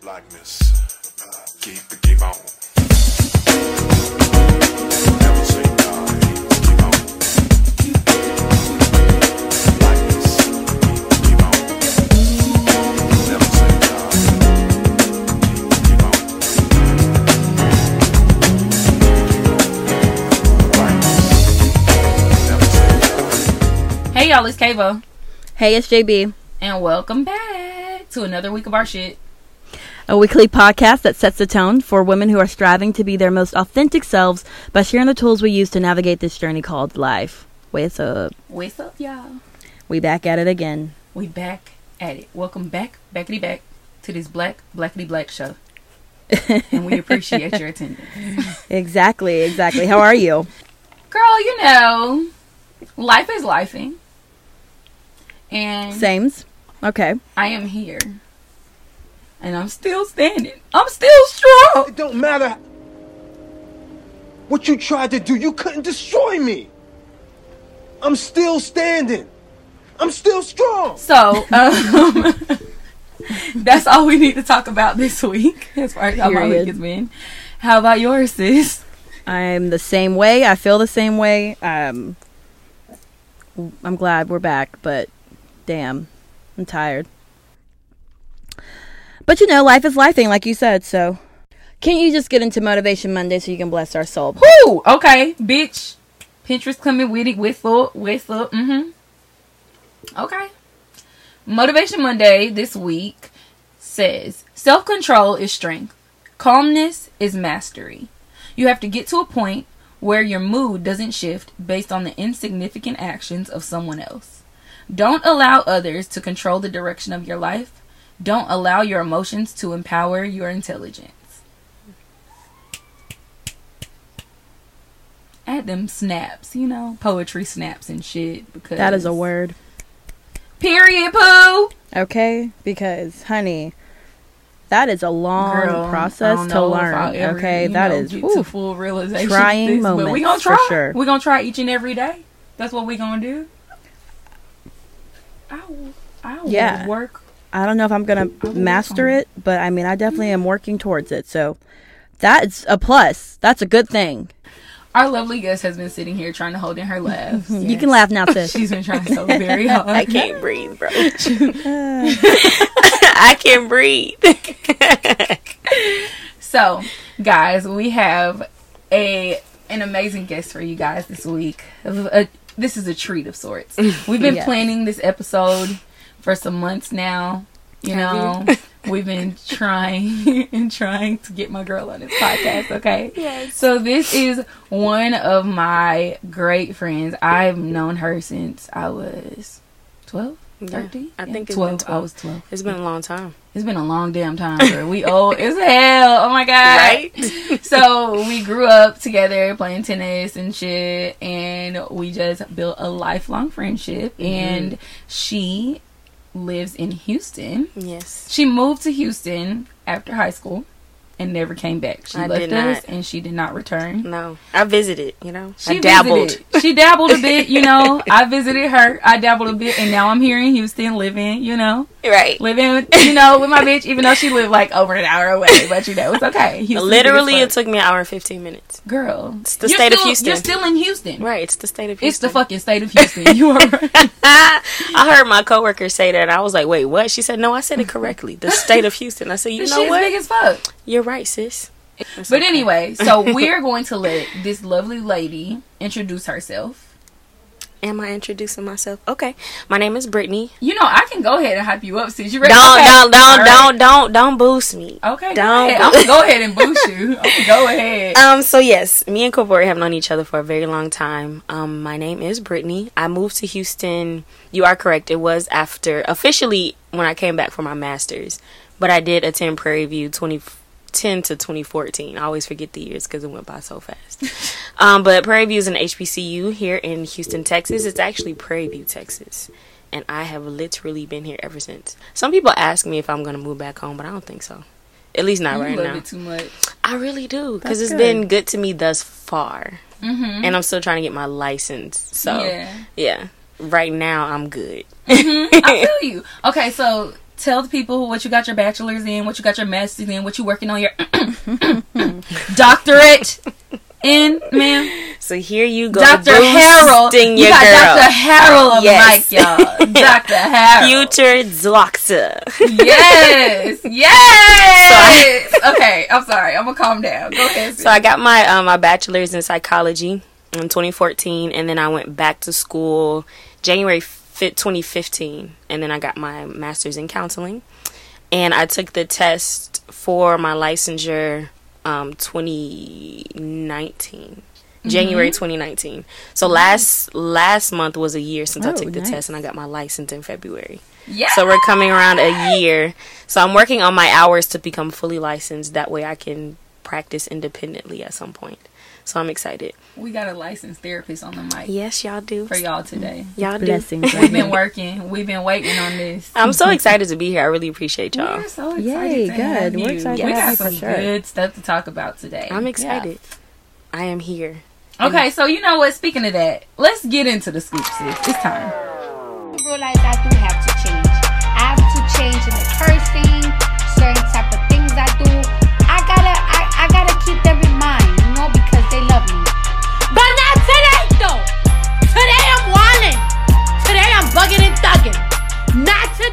blackness. Keep it, keep on. Never say die. Keep on. Blackness. Keep, keep on. Never say die. Keep, keep on. Blackness. Never say die. Hey y'all, it's Kavo, Hey, it's JB, and welcome back to another week of our shit. A weekly podcast that sets the tone for women who are striving to be their most authentic selves by sharing the tools we use to navigate this journey called life. What's up? What's up, y'all? We back at it again. We back at it. Welcome back, backity back, to this black, blackity black show. and we appreciate your attendance. Exactly, exactly. How are you? Girl, you know, life is lifing. And Sames. Okay. I am here. And I'm still standing. I'm still strong. It don't matter what you tried to do, you couldn't destroy me. I'm still standing. I'm still strong. So, um, that's all we need to talk about this week as far as how my Period. week has been. How about yours, sis? I'm the same way. I feel the same way. Um, I'm glad we're back, but damn, I'm tired. But you know, life is life thing, like you said. So, can't you just get into Motivation Monday so you can bless our soul? Whoo! Okay, bitch. Pinterest coming with it. Whistle, whistle. Mm-hmm. Okay. Motivation Monday this week says self control is strength, calmness is mastery. You have to get to a point where your mood doesn't shift based on the insignificant actions of someone else. Don't allow others to control the direction of your life. Don't allow your emotions to empower your intelligence. Add them snaps, you know, poetry snaps and shit. Because That is a word. Period, poo. Okay? Because, honey, that is a long Girl, process to know if I'll learn. ever, okay? That know, is get full realization. trying this, but we moments, gonna for try. sure. We're gonna try each and every day. That's what we gonna do. I will, I will Yeah. work. I don't know if I'm gonna will master it, but I mean, I definitely am working towards it. So that's a plus. That's a good thing. Our lovely guest has been sitting here trying to hold in her laugh. You can laugh now, sis. She's been trying so very hard. I can't breathe, bro. I can't breathe. So, guys, we have a an amazing guest for you guys this week. A- this is a treat of sorts. We've been Yes. planning this episode for some months now. You know, we've been trying and trying to get my girl on this podcast. Okay, Yes. So this is one of my great friends. I've known her since I was 12, Yeah, 13? I think it's 12. been 12. I was 12. It's been a long time. It's been a long damn time, girl. We old as hell. Oh my god. Right? so we grew up together playing tennis and shit, and we just built a lifelong friendship. Mm-hmm. And she lives in Houston. Yes. She moved to Houston after high school and never came back. She I left us and she did not return. No. I visited, you know. She I dabbled. visited. She dabbled a bit, you know. I visited her. I dabbled a bit, and now I'm here in Houston, living, you know, Right. living, with, you know, with my bitch. Even though she lived like over an hour away, but you know, it's okay. Literally, it took me an hour and 15 minutes. girl. It's the state of Houston. You're still in Houston. Right. It's the state of Houston. It's the fucking state of Houston. You are right. I heard my coworker say that, and I was like, wait, what? She said, no, I said it correctly. The state of Houston. I said, you This know what? big as fuck. You're right, sis. It's But okay. anyway, so we're going to let this lovely lady introduce herself. Am I introducing myself? Okay. My name is Brittany. You know, I can go ahead and hype you up since you ready. Don't, Okay. don't, don't, right. don't, don't, don't boost me. Okay, Don't ahead. I'm gonna go ahead and boost you. Go ahead. Um, so yes, me and Corey have known each other for a very long time. Um, my name is Brittany. I moved to Houston. You are correct. It was after officially when I came back for my masters, but I did attend Prairie View 2010 to 2014. I always forget the years because it went by so fast. um, but Prairie View is an HBCU here in Houston, Texas. It's actually Prairie View, Texas. And I have literally been here ever since. Some people ask me if I'm going to move back home, but I don't think so. At least not you right love now. it too much. I really do because That's it's good. been good to me thus far, Mm-hmm. and I'm still trying to get my license. So yeah, yeah. right now I'm good. I feel you. Okay, so tell the people what you got your bachelor's in, what you got your master's in, what you working on your doctorate in, ma'am. So here you go, Dr. Harold. You your got girl. Dr. Harold on Yes. the mic, y'all. Dr. Harold. Future doctor. Yes. Yes. okay, I'm sorry. I'm gonna calm down. Go ahead. So I got my um, my bachelor's in psychology in 2014, and then I went back to school January 5th, 2015, and then I got my master's in counseling, and I took the test for my licensure um, 2019. January 2019. So last last month was a year since I Oh, took the nice. test, and I got my license in February. yeah. So we're coming around a year. So I'm working on my hours to become fully licensed. That way I can practice independently at some point. So I'm excited. we got a licensed therapist on the mic Yes, y'all do. for y'all today. Y'all do. Blessings. We've been working. We've been waiting on this. I'm so excited to be here. I really appreciate y'all. We're so excited. Yay, to good. have We're you. excited we got some sure. good stuff to talk about today. I'm excited. I am here. Okay, so you know what? Speaking of that, let's get into the scoop, sis. It's time.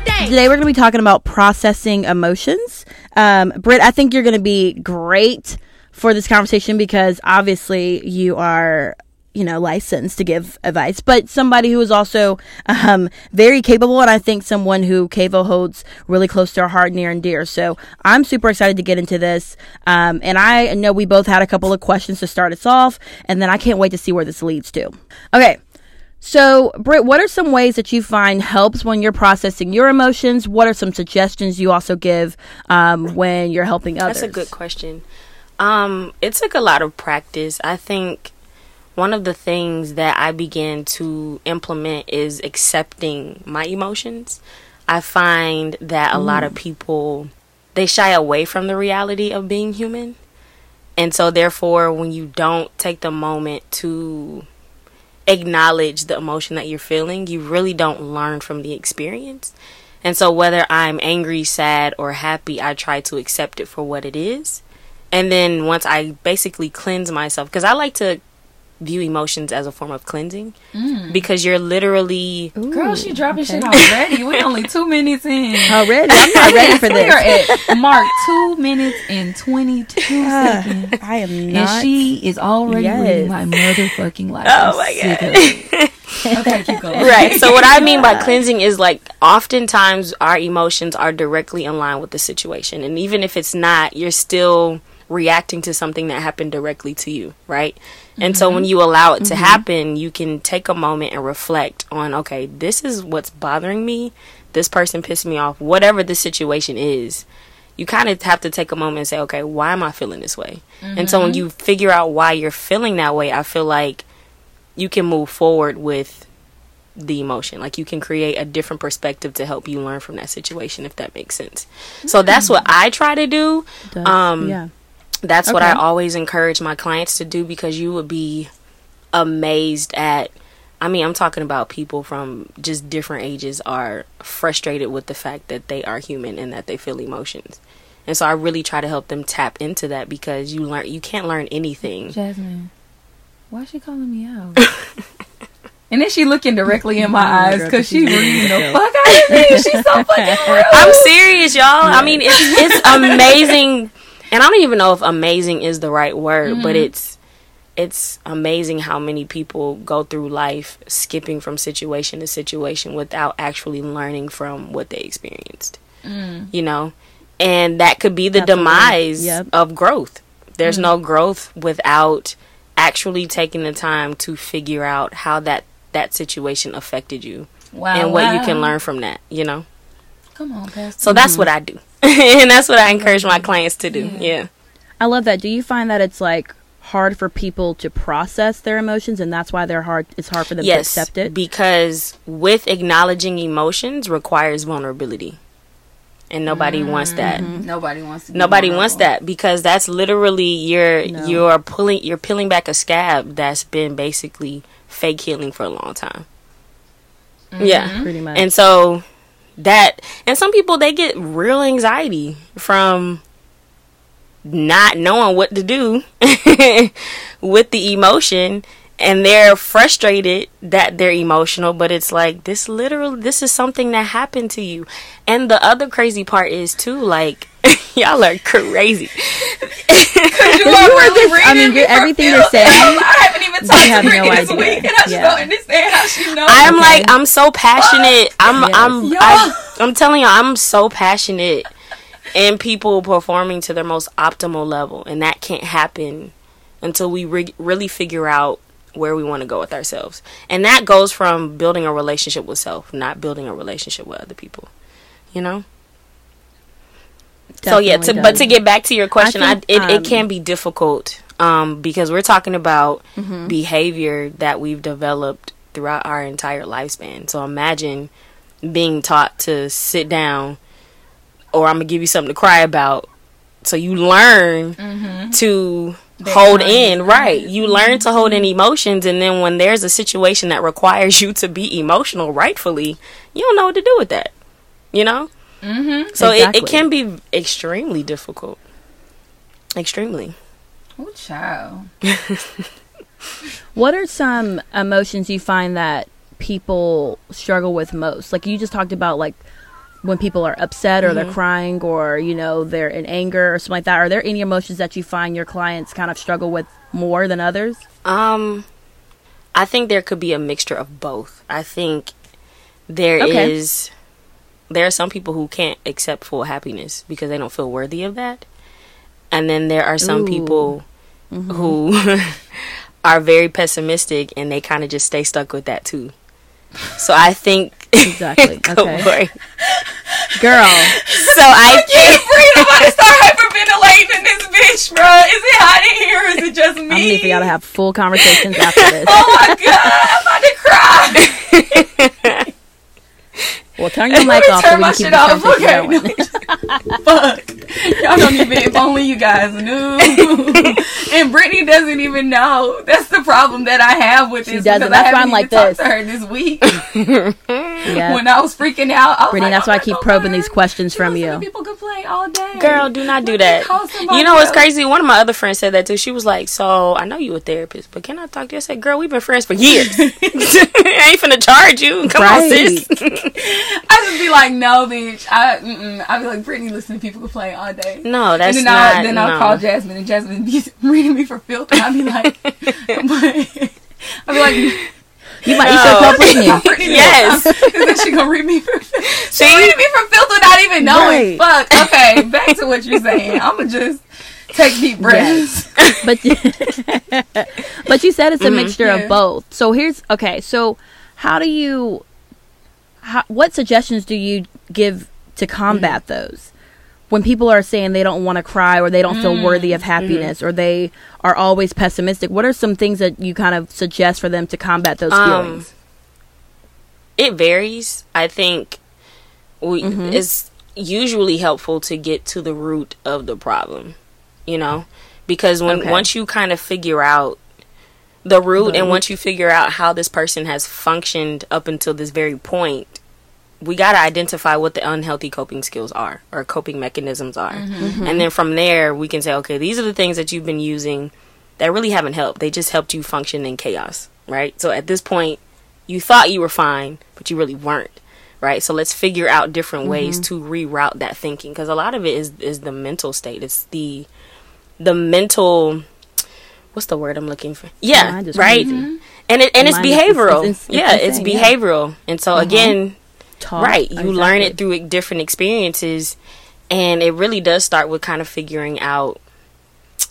Not today. Today we're going to be talking about processing emotions. Um, Britt, I think you're going to be great for this conversation because obviously you are, you know, licensed to give advice, but somebody who is also um, very capable, and I think someone who Kavo holds really close to our heart, near and dear. So I'm super excited to get into this, um, and I know we both had a couple of questions to start us off, and then I can't wait to see where this leads to. Okay. So, Britt, what are some ways that you find helps when you're processing your emotions? What are some suggestions you also give um, when you're helping others? That's a good question. Um, it took a lot of practice. I think one of the things that I began to implement is accepting my emotions. I find that a lot of people they shy away from the reality of being human. And so therefore when you don't take the moment to acknowledge the emotion that you're feeling, you really don't learn from the experience. And so whether I'm angry, sad, or happy, I try to accept it for what it is. And then once I basically cleanse myself, because I like to view emotions as a form of cleansing, because you're literally Girl, she dropping shit already. we only two minutes in. already. I'm not ready for this We are this. at mark two minutes and twenty two Ah, seconds. I am And she is already Yes. my motherfucking life. Oh my God. Okay, keep going. right. So what I mean by cleansing is like oftentimes our emotions are directly in line with the situation, and even if it's not, you're still reacting to something that happened directly to you, right? And so when mm-hmm. you allow it to mm-hmm. happen, you can take a moment and reflect on, okay, this is what's bothering me. This person pissed me off. Whatever the situation is, you kind of have to take a moment and say, okay, why am I feeling this way? And so when mm-hmm. you figure out why you're feeling that way, I feel like you can move forward with the emotion. Like you can create a different perspective to help you learn from that situation, if that makes sense. So that's what I try to do. Um, yeah. That's what I always encourage my clients to do because you would be amazed at. I mean, I'm talking about people from just different ages are frustrated with the fact that they are human and that they feel emotions. And so I really try to help them tap into that because you learn you can't learn anything. Jasmine, why is she calling me out? and then she looking directly in my eyes because she's she reading reading the fuck out of me. She's so fucking rude. I'm serious, y'all. I mean, it's it's amazing, and I don't even know if amazing is the right word, but mm-hmm. it's it's amazing how many people go through life skipping from situation to situation without actually learning from what they experienced. Mm. You know, and that could be the Absolutely. demise Yep. of growth. There's no mm-hmm. growth without actually taking the time to figure out how that that situation affected you Wow, and what you can learn from that. You know. Come on, Pastor. So that's mm-hmm. what I do. and that's what I encourage my clients to do. Yeah. Yeah. I love that. Do you find that it's like hard for people to process their emotions and that's why they're hard it's hard for them to accept it? Because with acknowledging emotions requires vulnerability. And nobody wants that. Mm-hmm. Nobody wants to. be Nobody wants that because that's literally you're No. you're pulling you're peeling back a scab that's been basically fake healing for a long time. Mm-hmm. Yeah. Pretty much. And so that and some people they get real anxiety from not knowing what to do with the emotion and they're frustrated that they're emotional but it's like this literally this is something that happened to you. And the other crazy part is too like y'all are crazy You are are just- I mean, you're- everything you're saying, I haven't even talked have to no this idea. week, and I just Yeah. don't understand how she knows. I'm Okay. like I'm so passionate. I'm Yes. I'm Y'all. I, I'm telling you I'm so passionate in people performing to their most optimal level and that can't happen until we re- really figure out where we want to go with ourselves. And that goes from building a relationship with self, not building a relationship with other people. You know? So yeah, to, Definitely but to get back to your question, I think, it, um, it can be difficult um, because we're talking about Mm-hmm. behavior that we've developed throughout our entire lifespan. So imagine being taught to sit down, or I'm gonna give you something to cry about. So you learn Mm-hmm. to hold time in, right? You learn to hold in emotions, and then when there's a situation that requires you to be emotional rightfully, you don't know what to do with that. You know. Mm-hmm. So it, Exactly. it can be extremely difficult. Extremely. Oh, child. What are some emotions you find that people struggle with most? Like you just talked about, like when people are upset or Mm-hmm. they're crying or you know they're in anger or something like that. Are there any emotions that you find your clients kind of struggle with more than others? Um, I think there could be a mixture of both. I think there is Okay. There are some people who can't accept full happiness because they don't feel worthy of that, and then there are some Ooh. people mm-hmm. who are very pessimistic and they kind of just stay stuck with that too. So I think Exactly. Okay. boy. Girl, So I think Free about to start hyperventilating in this bitch, bro. Is it hot in here or is it just me? I'm gonna need for y'all to have full conversations after this. Oh my god, I'm about to cry. Well, turn your mic off turn my shit off. Okay. going. Fuck. Y'all don't even, if only you guys knew. and Brittany doesn't even know. That's the problem that I have with this. doesn't. That's I why I'm like this. to her this week. Yeah. When I was freaking out, I was Brittany, like, that's why I oh keep probing these questions She from you. People all day. Girl, do not do Let that. You know what's crazy? One of my other friends said that too. She was like, "So I know you a therapist, but can I talk to you?" I said, "Girl, we've been friends for years. I ain't finna charge you. Come on, sis." I just be like, no, bitch. I, mm-mm. I be like, Brittany, listen to people complain all day. No, that's and then not. I, then I'll call Jasmine, and Jasmine be reading me for filth, and I'll be like, I'll be like, You might you No. should call Brittany. Brittany, Yes. and then she gonna read me for filth. She See? reading me for filth without even knowing. Right. Fuck. Okay, back to what you're saying. I'm gonna just take deep breaths. but but you said it's a mm-hmm. mixture Yeah. of both. So here's okay. So how do you? How, what suggestions do you give to combat mm-hmm. those? When people are saying they don't want to cry or they don't feel worthy of happiness or they are always pessimistic, what are some things that you kind of suggest for them to combat those Um, feelings? It varies. I think we Mm-hmm. it's usually helpful to get to the root of the problem. You know, because when Okay. once you kind of figure out the root The and once you figure out how this person has functioned up until this very point we got to identify what the unhealthy coping skills are or coping mechanisms are. Mm-hmm. Mm-hmm. And then from there we can say okay these are the things that you've been using that really haven't helped. They just helped you function in chaos right? So at this point you thought you were fine but you really weren't right? So let's figure out different ways mm-hmm. to reroute that thinking because a lot of it is is the mental state. It's the the mental what's the word i'm looking for? Yeah Mind is right? and it and it's Mind is- it's- behavioral. it's- it's yeah it's insane, yeah. Uh-huh. behavioral. And so uh-huh. again Talk. right you learn it through different experiences and it really does start with kind of figuring out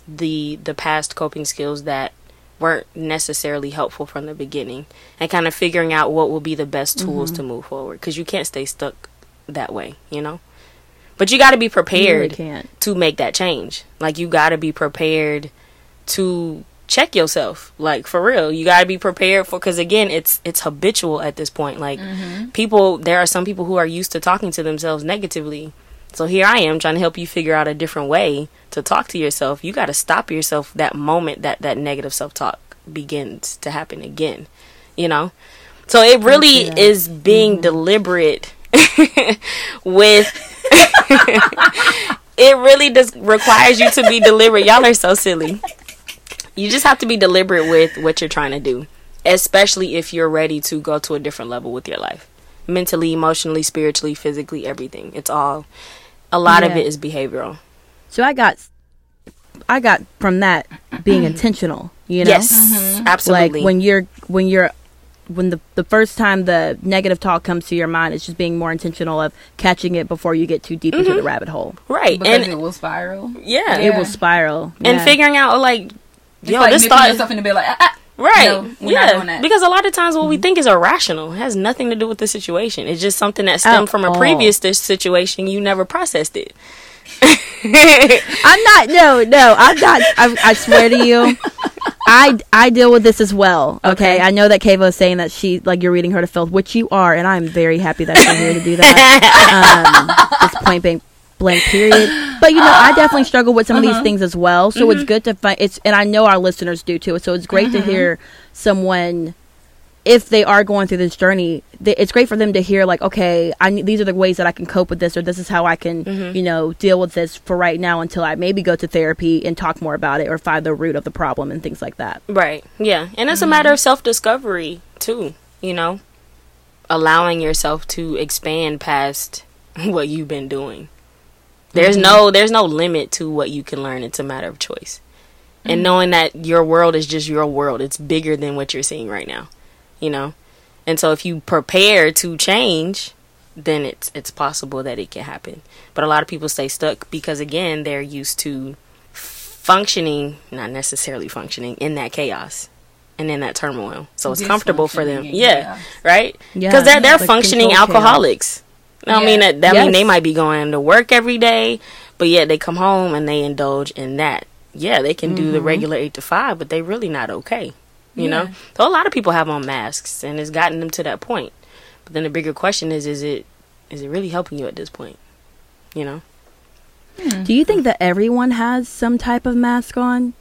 the the past coping skills that weren't necessarily helpful from the beginning and kind of figuring out what will be the best tools Mm-hmm. to move forward because you can't stay stuck that way you know but you got to be You really prepared to make that change. Like you got to be prepared to check yourself. Like for real, you got to be prepared for cuz again, it's it's habitual at this point. Like people there are some people who are used to talking to themselves negatively. So here I am trying to help you figure out a different way to talk to yourself. You got to stop yourself that moment that that negative self-talk begins to happen again, you know? So it really is being deliberate with it really does requires you to be deliberate. Y'all are so silly. You just have to be deliberate with what you're trying to do, especially if you're ready to go to a different level with your life. Mentally, emotionally, spiritually, physically, everything. It's all a lot of it is behavioral. So I got, I got from that being mm-hmm. intentional. You know, Yes, mm-hmm. absolutely. like when you're when you're when the the first time the negative talk comes to your mind, it's just being more intentional of catching it before you get too deep into the mm-hmm. rabbit hole. right, because and it will spiral. yeah, It will spiral. and Yeah. figuring out like, It's yo, like this thought yourself in the bed like, ah, ah. Right. No, we're yeah. not doing that. Because a lot of times what we think is irrational it has nothing to do with the situation. It's just something that stemmed At from a all. previous dis- situation. You never processed it. I'm not. No, no, I'm not. I, I swear to you, I I deal with this as well. Okay, Okay. I know that Kavo is saying that she like you're reading her to filth, which you are, and I'm very happy that you're here to do that. um, just point blank blank period. But you know, I definitely struggle with some of these uh-huh. things as well. So it's mm-hmm. good to find it's, and I know our listeners do too. So it's great to uh-huh. hear someone if they are going through this journey, th- it's great for them to hear like, okay, I need, these are the ways that I can cope with this, or this is how I can, mm-hmm. you know, deal with this for right now until I maybe go to therapy and talk more about it, or find the root of the problem and things like that. Right. Yeah. And it's a matter of mm-hmm. self discovery, too. You know, allowing yourself to expand past what you've been doing. There's no there's no limit to what you can learn. It's a matter of choice. And knowing that your world is just your world. It's bigger than what you're seeing right now. You know? And so if you prepare to change, then it's it's possible that it can happen. But a lot of people stay stuck because again, they're used to functioning, not necessarily functioning in that chaos and in that turmoil. So it's comfortable for them. Yeah, chaos. right? Yeah, Because they're they're like functioning alcoholics. chaos. Alcoholics. I Yeah. mean, that, that mean they might be going to work every day, but yet they come home and they indulge in that. Yeah, they can do the Mm-hmm. regular eight to five, but they're really not okay. You know, so a lot of people have on masks, and it's gotten them to that point. But then the bigger question is: is it is it really helping you at this point? You know, Do you think that everyone has some type of mask on?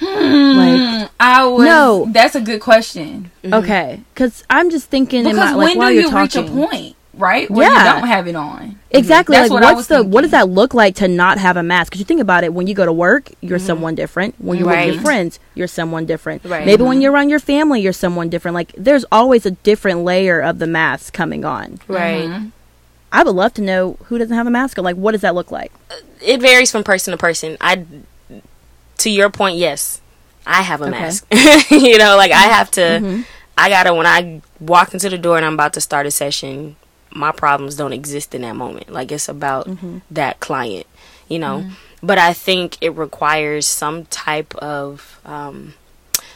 Like, Mm, I was. No. that's a good question. okay, because I'm just thinking in Because my like when while do you're you reach a point, right, where Yeah. you don't have it on? Exactly. That's like, what what's was the what does that look like to not have a mask? Because you think about it, when you go to work, you're mm-hmm. someone different. When you're with your friends, you're someone different. Right. Maybe when mm-hmm. you're around your family, you're someone different. Like, there's always a different layer of the mask coming on. right? Mm-hmm. I would love to know who doesn't have a mask on. Like, what does that look like? it varies from person to person. I, to your point, yes, I have a Okay. mask. you know, like I have to. I gotta when I walk into the door and I'm about to start a session. My problems don't exist in that moment. Like it's about that client, you know. But I think it requires some type of um,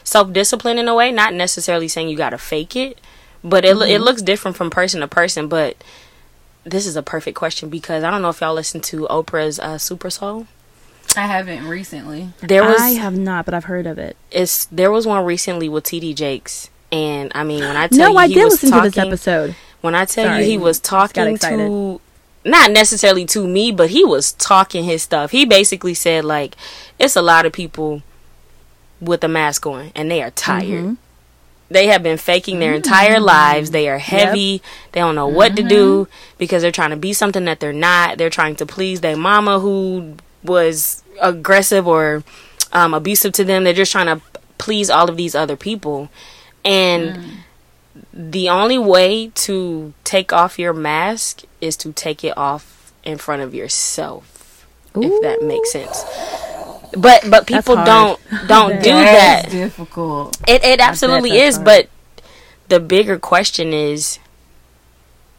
self discipline in a way. Not necessarily saying you gotta fake it, but it lo- it looks different from person to person. But this is a perfect question because I don't know if y'all listen to Oprah's uh, Super Soul. I haven't recently. There was I have not, but I've heard of it. it's there was one recently with TD Jakes, and I mean when I tell No, you I he did was listen talking, to this episode. When I tell Sorry. you he was talking to not necessarily to me, but he was talking his stuff. He basically said like it's a lot of people with a mask on and they are tired. Mm-hmm. They have been faking their entire lives. They are heavy. They don't know what to do because they're trying to be something that they're not. They're trying to please their mama who was aggressive or um, abusive to them. They're just trying to please all of these other people. And the only way to take off your mask is to take it off in front of yourself. If that makes sense. But but people don't don't do that. Difficult. It it absolutely is, hard. but the bigger question is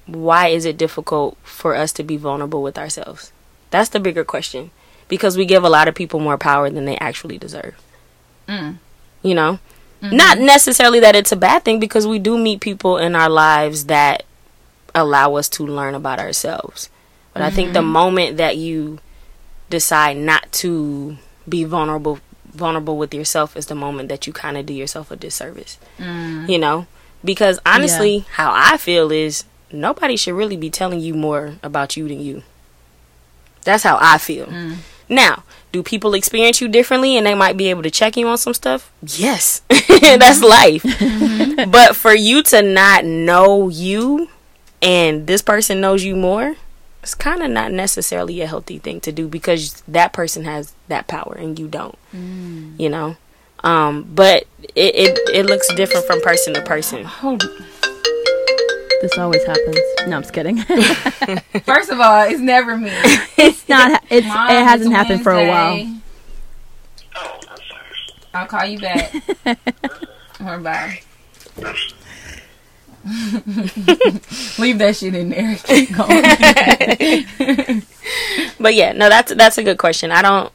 why is it difficult for us to be vulnerable with ourselves? That's the bigger question. Because we give a lot of people more power than they actually deserve. Mm. You know? Mm-hmm. Not necessarily that it's a bad thing because we do meet people in our lives that allow us to learn about ourselves. But I think the mm-hmm. moment that you decide not to be vulnerable vulnerable with yourself is the moment that you kind of do yourself a disservice. Mm. You know? Because honestly, how I feel is nobody should really be telling you more about you than you. That's how I feel. Mm. Now, do people experience you differently and they might be able to check you on some stuff? Yes. Mm-hmm. That's life. Mm-hmm. but for you to not know you and this person knows you more, it's kind of not necessarily a healthy thing to do because that person has that power and you don't. Mm. You know, um, but it, it it looks different from person to person. Hold. This always happens. No, I'm just kidding. First of all, it's never me. it's not. It's Mine it hasn't is happened for a while. Wednesday. I'll call you back. or bye. Leave that shit in there. Keep going. But yeah, no, that's that's a good question. I don't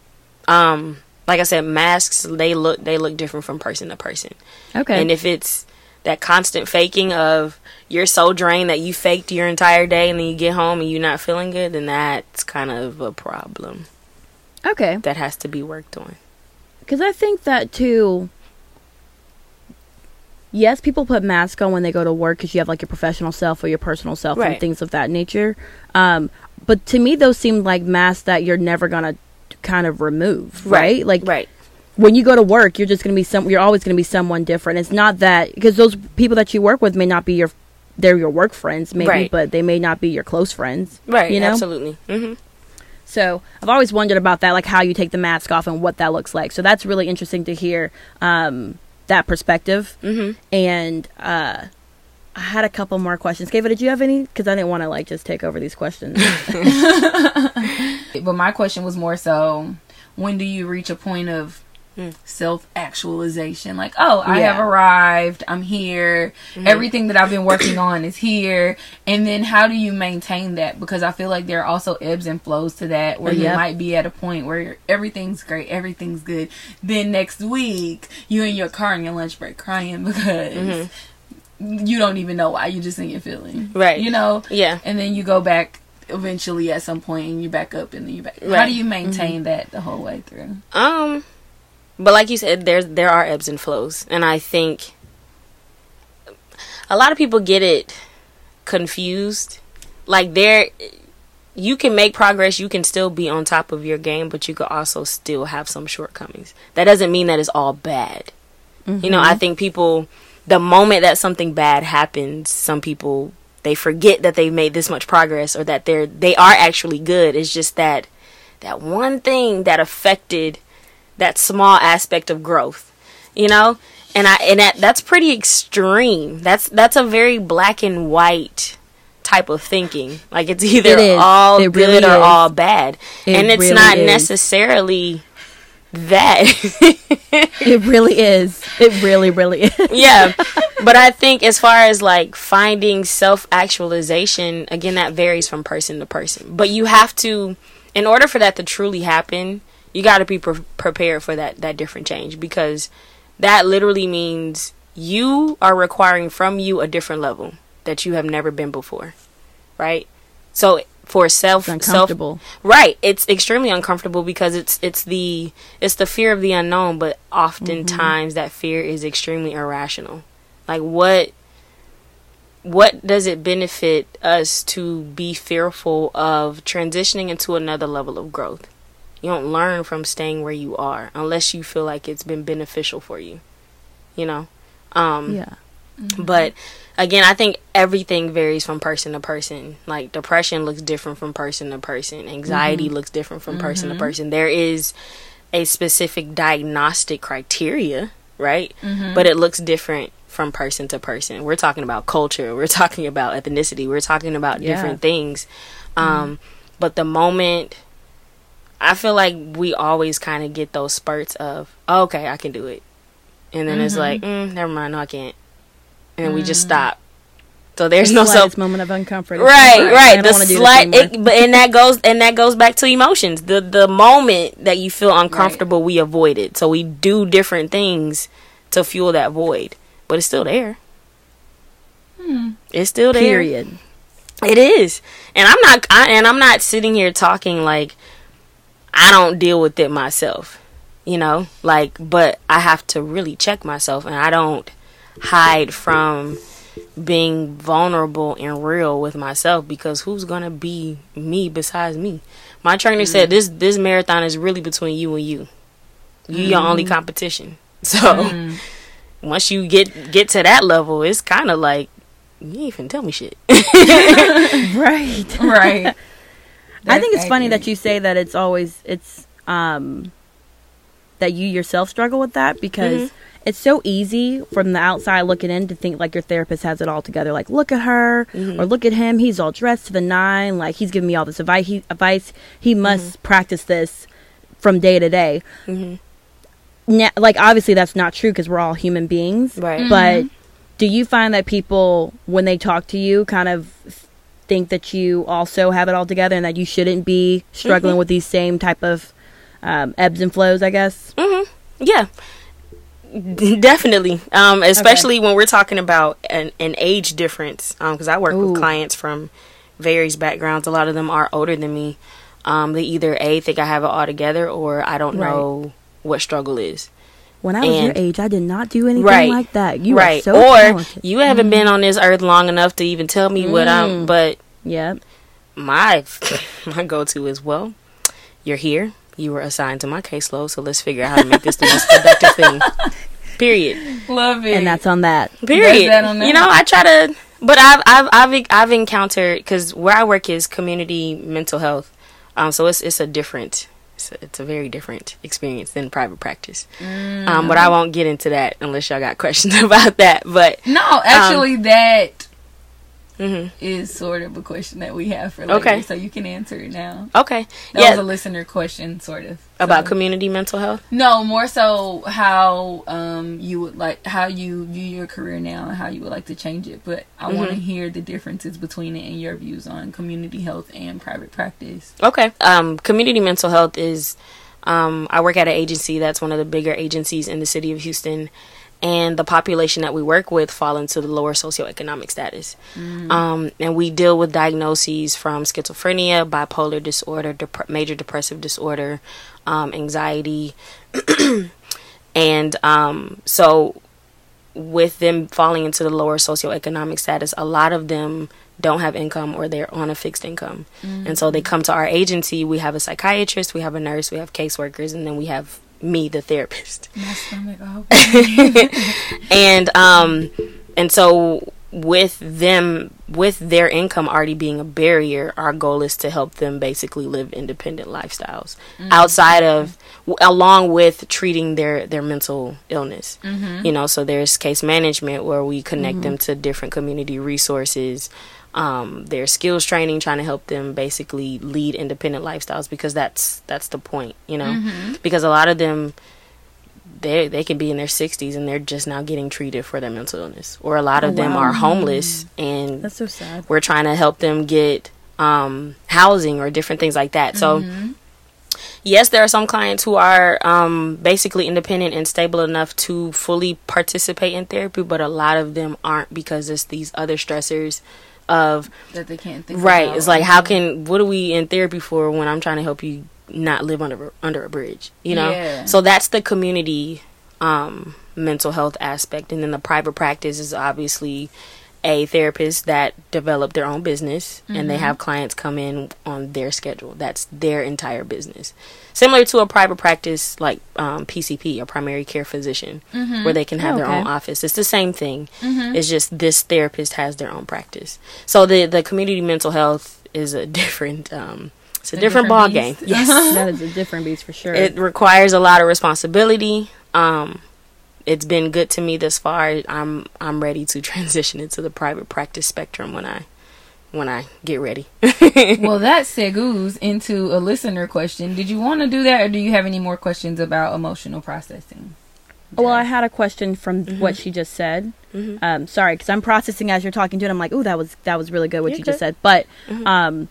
um like I said, masks they look they look different from person to person. Okay. And if it's that constant faking of you're so drained that you faked your entire day and then you get home and you're not feeling good, then that's kind of a problem okay. that has to be worked on. Because I think that too. Yes, people put masks on when they go to work because you have like your professional self or your personal self and things of that nature. Um, but to me, those seem like masks that you're never gonna kind of remove, right? Like right. when you go to work, you're just gonna be some. You're always gonna be someone different. It's not that because those people that you work with may not be your, they're your work friends, maybe, Right. but they may not be your close friends, Right. You know, Absolutely. hmm so I've always wondered about that, like how you take the mask off and what that looks like. So that's really interesting to hear um, that perspective. Mhm. And uh, I had a couple more questions. Kava, did you have any? Because I didn't want to like just take over these questions. but my question was more so when do you reach a point of Mm. self actualization? Like, oh, I have arrived, I'm here, mm. everything that I've been working on is here. And then how do you maintain that? Because I feel like there are also ebbs and flows to that where you might be at a point where everything's great, everything's good. Then next week, you're in your car on your lunch break crying because. Mm-hmm. You don't even know why. You're just in your feeling, Right. You know, Yeah. and then you go back eventually at some point and you're back up and then you back. How do you maintain mm-hmm. that the whole way through? Um, but like you said, there's there are ebbs and flows, and I think a lot of people get it confused. Like there, you can make progress, you can still be on top of your game, but you could also still have some shortcomings. That doesn't mean that it's all bad. You know, I mm-hmm. think people, the moment that something bad happens, some people they forget that they've made this much progress or that they're they are actually good. It's just that that one thing that affected that small aspect of growth, you know, and I and that that's pretty extreme. That's that's a very black and white type of thinking. Like it's either It all It good really or is. all bad, It and it's really not is. necessarily that. it really is. It really, really is. yeah but i think as far as like finding self-actualization again that varies from person to person but you have to in order for that to truly happen you got to be pre- prepared for that that different change because that literally means you are requiring from you a different level that you have never been before right so for self It's self uncomfortable. Right. It's extremely uncomfortable because it's it's the it's the fear of the unknown, but oftentimes mm-hmm. that fear is extremely irrational. Like what what does it benefit us to be fearful of transitioning into another level of growth? You don't learn from staying where you are unless you feel like it's been beneficial for you. You know? Um Yeah. Mm-hmm. but again, I think everything varies from person to person. Like depression looks different from person to person. Anxiety mm-hmm. looks different from person to mm-hmm. person. There is a specific diagnostic criteria, right? But it looks different from person to person. We're talking about culture. We're talking about ethnicity. We're talking about Yeah. different things. Um, but the moment I feel like we always kind of get those spurts of, oh, okay, I can do it. And then it's mm-hmm. like, mm, never mind, no, I can't. And then we just mm. stop. So there's no self moment of uncomfort. Right right. The don't wanna do slight it, but and that goes and that goes back to emotions. The the moment that you feel uncomfortable we avoid it. So we do different things to fuel that void but it's still there. Hmm. It's still there. Period. it is. And i'm not I, and i'm not sitting here talking like i don't deal with it myself you know? Like but i have to really check myself and i don't hide from being vulnerable and real with myself because who's gonna be me besides me? My trainer said mm-hmm. this this marathon is really between you and you. You your only mm-hmm. competition. So mm-hmm. once you get get to that level it's kind of like you ain't finna tell me shit. Right. right. I think it's funny that you say that it's always it's um that you yourself struggle with that because mm-hmm. it's so easy from the outside looking in to think like your therapist has it all together. Like, look at her mm-hmm. or look at him. He's all dressed to the nine. Like he's giving me all this advice. He, advice. He mm-hmm. must practice this from day to day. Now, like obviously that's not true because we're all human beings. Right. But do you find that people when they talk to you kind of think that you also have it all together and that you shouldn't be struggling with these same type of um, ebbs and flows? I guess. Yeah, D- definitely. Um, especially when we're talking about an, an age difference. Because I work Ooh. with clients from various backgrounds. A lot of them are older than me. Um, they either a think I have it all together, or I don't Right. know what struggle is. When I was your age, I did not do anything right. like that. You right. so or talented. you haven't been on this earth long enough to even tell me what I'm. But yeah. my my go to is well, you're here. You were assigned to my caseload, so let's figure out how to make this the most productive thing. Period. Love it. And that's on that. Period. that on You know, I try to, but I've I've I've I've encountered because where I work is community mental health, um, so it's it's a different. It's a, it's a very different experience than private practice, um, but I won't get into that unless y'all got questions about that. But no, actually, that mhm. is sort of a question that we have for later, Okay. so you can answer it now. okay, That yeah, was a listener question, sort of about So- community mental health. No, more so how um you would like how you view your career now and how you would like to change it. But I want Mm-hmm. to hear the differences between it and your views on community health and private practice. Okay. Um, community mental health is. Um, I work at an agency that's one of the bigger agencies in the city of Houston, and the population that we work with fall into the lower socioeconomic status. Um, and we deal with diagnoses from schizophrenia, bipolar disorder, dep- major depressive disorder, um, anxiety, and um, so with them falling into the lower socioeconomic status, a lot of them don't have income or they're on a fixed income. And so they come to our agency. We have a psychiatrist, we have a nurse, we have caseworkers, and then we have me, the therapist. My stomach, oh, And um and so with them with their income already being a barrier, our goal is to help them basically live independent lifestyles mm-hmm. outside of along with treating their their mental illness. Mm-hmm. You know, so there's case management where we connect mm-hmm. them to different community resources. Um, there's skills training trying to help them basically lead independent lifestyles because that's that's the point, you know. Because a lot of them they they can be in their 60s and they're just now getting treated for their mental illness. Or a lot of them are homeless and That's so sad. we're trying to help them get um, housing or different things like that. So yes there are some clients who are um, basically independent and stable enough to fully participate in therapy but a lot of them aren't because it's these other stressors of that they can't think right about. it's like how can what are we in therapy for when i'm trying to help you not live under under a bridge you know Yeah. so that's the community um mental health aspect and then the private practice is obviously a therapist that develop their own business and they have clients come in on their schedule. That's their entire business. Similar to a private practice like um, pcp a primary care physician where they can have Oh, their okay. own office. It's the same thing. It's just this therapist has their own practice. So the the community mental health is a different um it's a, different, different ball beast. game yes. That is a different beast for sure. it requires a lot of responsibility. Um, it's been good to me thus far. I'm I'm ready to transition into the private practice spectrum when I when I get ready. well, that segues into a listener question. Did you want to do that, or do you have any more questions about emotional processing? Well, I had a question from Mm-hmm. what she just said. Um, sorry, because I'm processing as you're talking to it. I'm like, oh, that was that was really good what You're you just said. But Mm-hmm. um,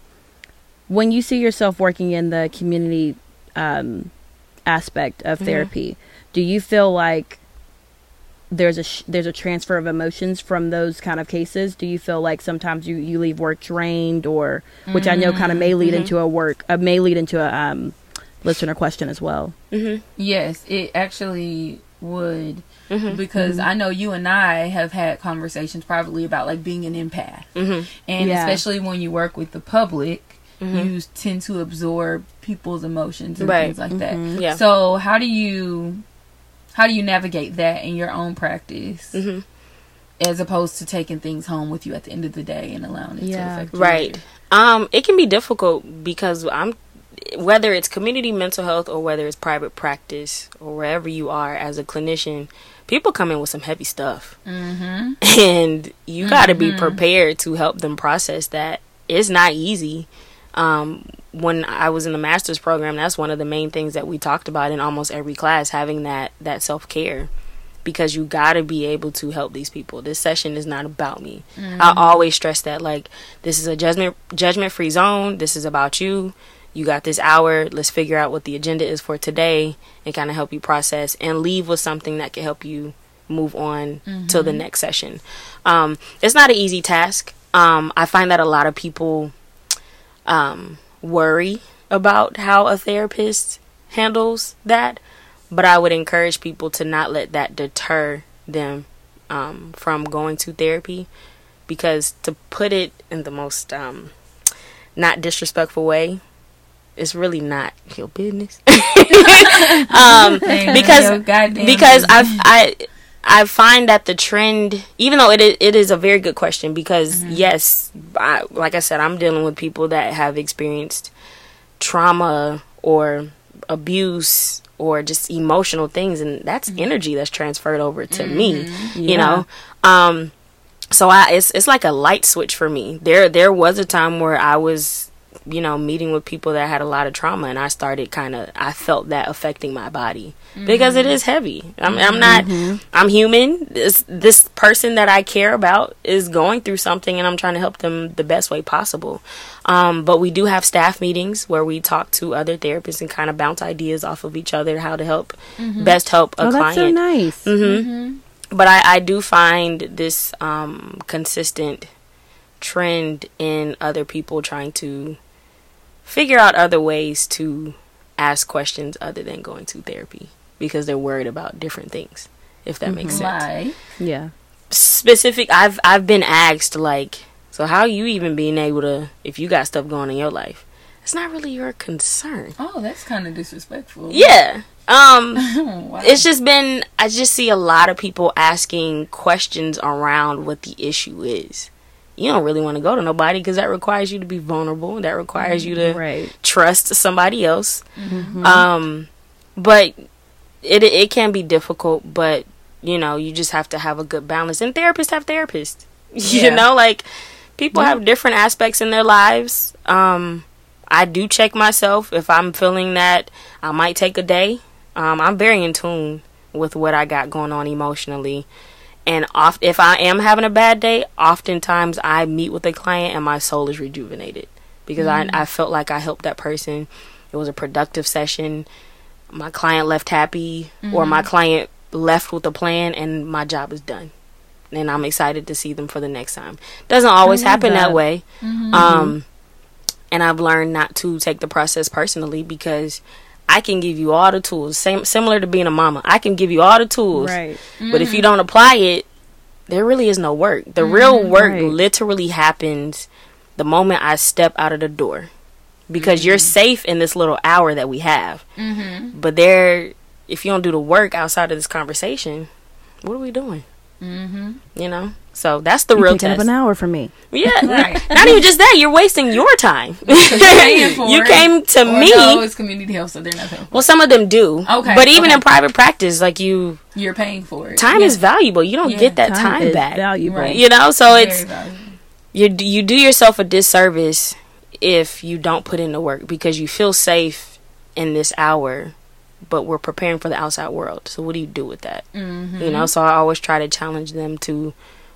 when you see yourself working in the community um, aspect of Mm-hmm. therapy, do you feel like there's a sh- there's a transfer of emotions from those kind of cases? Do you feel like sometimes you, you leave work drained, or which I know kind of may Mm-hmm. lead into a work uh, may lead into a um, listener question as well. Yes, it actually would. Mm-hmm. Because I know you and I have had conversations privately about like being an empath. Mm-hmm. And Yeah. especially when you work with the public, you tend to absorb people's emotions and Right. things like that. Yeah. So how do you how do you navigate that in your own practice? Mm-hmm. as opposed to taking things home with you at the end of the day and allowing it Yeah. to affect you. Right. Um, it can be difficult because I'm whether it's community mental health or whether it's private practice or wherever you are as a clinician, people come in with some heavy stuff, mm-hmm. and you got to be prepared to help them process that. It's not easy. Um, when I was in the master's program, that's one of the main things that we talked about in almost every class, having that that self care because you got to be able to help these people. This session is not about me. I always stress that like this is a judgment judgment free zone. This is about you. You got this hour. Let's figure out what the agenda is for today and kind of help you process and leave with something that can help you move on to the next session. Um, it's not an easy task. Um, I find that a lot of people um, worry about how a therapist handles that, but I would encourage people to not let that deter them um, from going to therapy because to put it in the most um, not disrespectful way, it's really not your business. um, because because. I I I find that the trend, even though it is, it is a very good question, because mm-hmm. yes, I, like I said, I'm dealing with people that have experienced trauma or abuse or just emotional things, and that's mm-hmm. energy that's transferred over to me. Mm-hmm. You know, um, so I it's it's like a light switch for me. There there was a time where I was you know meeting with people that had a lot of trauma and I started kind of I felt that affecting my body because it is heavy. I'm I'm not I'm human. This this person that I care about is going through something and I'm trying to help them the best way possible. Um, but we do have staff meetings where we talk to other therapists and kind of bounce ideas off of each other how to help best help a Oh, client that's so nice. Mm-hmm. but I, I do find this um, consistent trend in other people trying to figure out other ways to ask questions other than going to therapy because they're worried about different things if that makes sense. Like, Yeah. specific i've i've been asked like so how you even being able to if you got stuff going in your life? It's not really your concern. Oh, that's kind of disrespectful. yeah. Um wow. it's just been i just see a lot of people asking questions around what the issue is you don't really want to go to nobody because that requires you to be vulnerable that requires you to Right. trust somebody else. Um but it it can be difficult but you know you just have to have a good balance and therapists have therapists. You know like people have different aspects in their lives. Um i do check myself if i'm feeling that i might take a day. Um i'm very in tune with what i got going on emotionally and oft, if i am having a bad day oftentimes i meet with a client and my soul is rejuvenated. Because I, mm-hmm. I felt like i helped that person. It was a productive session. My client left happy or my mm-hmm. client left with a plan and my job is done. And i'm excited to see them for the next time. Doesn't always happen that, that. way. Mm-hmm. Um and i've learned not to take the process personally because i can give you all the tools. Same similar to being a mama. I can give you all the tools. Right. but if you mm. don't apply it there really is no work. The mm-hmm. real work Right. literally happens the moment i step out of the door. Because you're mm-hmm. safe in this little hour that we have. Mm-hmm. But there if you don't do the work outside of this conversation what are we doing? Mm-hmm. you know so that's the real Taking up test an hour for me. yeah Right. not, not even just that you're wasting your time you came to Or me no, it's community health, so they're not paying. For well some of them do Okay, but even okay. in private practice like you. You're paying for it. time Yeah. is valuable you don't Yeah, get that time, is back valuable. Right. you know so Very it's you you do yourself a disservice if you don't put in the work because you feel safe in this hour but we're preparing for the outside world so what do you do with that Mm-hmm. you know so i always try to challenge them to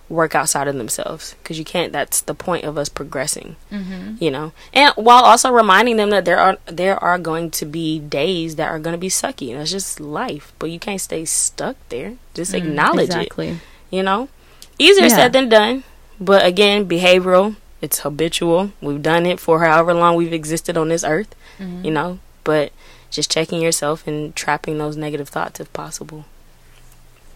work outside of themselves. Because you can't that's the point of us progressing Mm-hmm. you know? And while also reminding them that there are there are going to be days that are going to be sucky that's just life but you can't stay stuck there. Just mm, acknowledge it you know? Easier Yeah. said than done but again behavioral it's habitual. We've done it for however long we've existed on this earth mm-hmm. you know? But just checking yourself and trapping those negative thoughts if possible.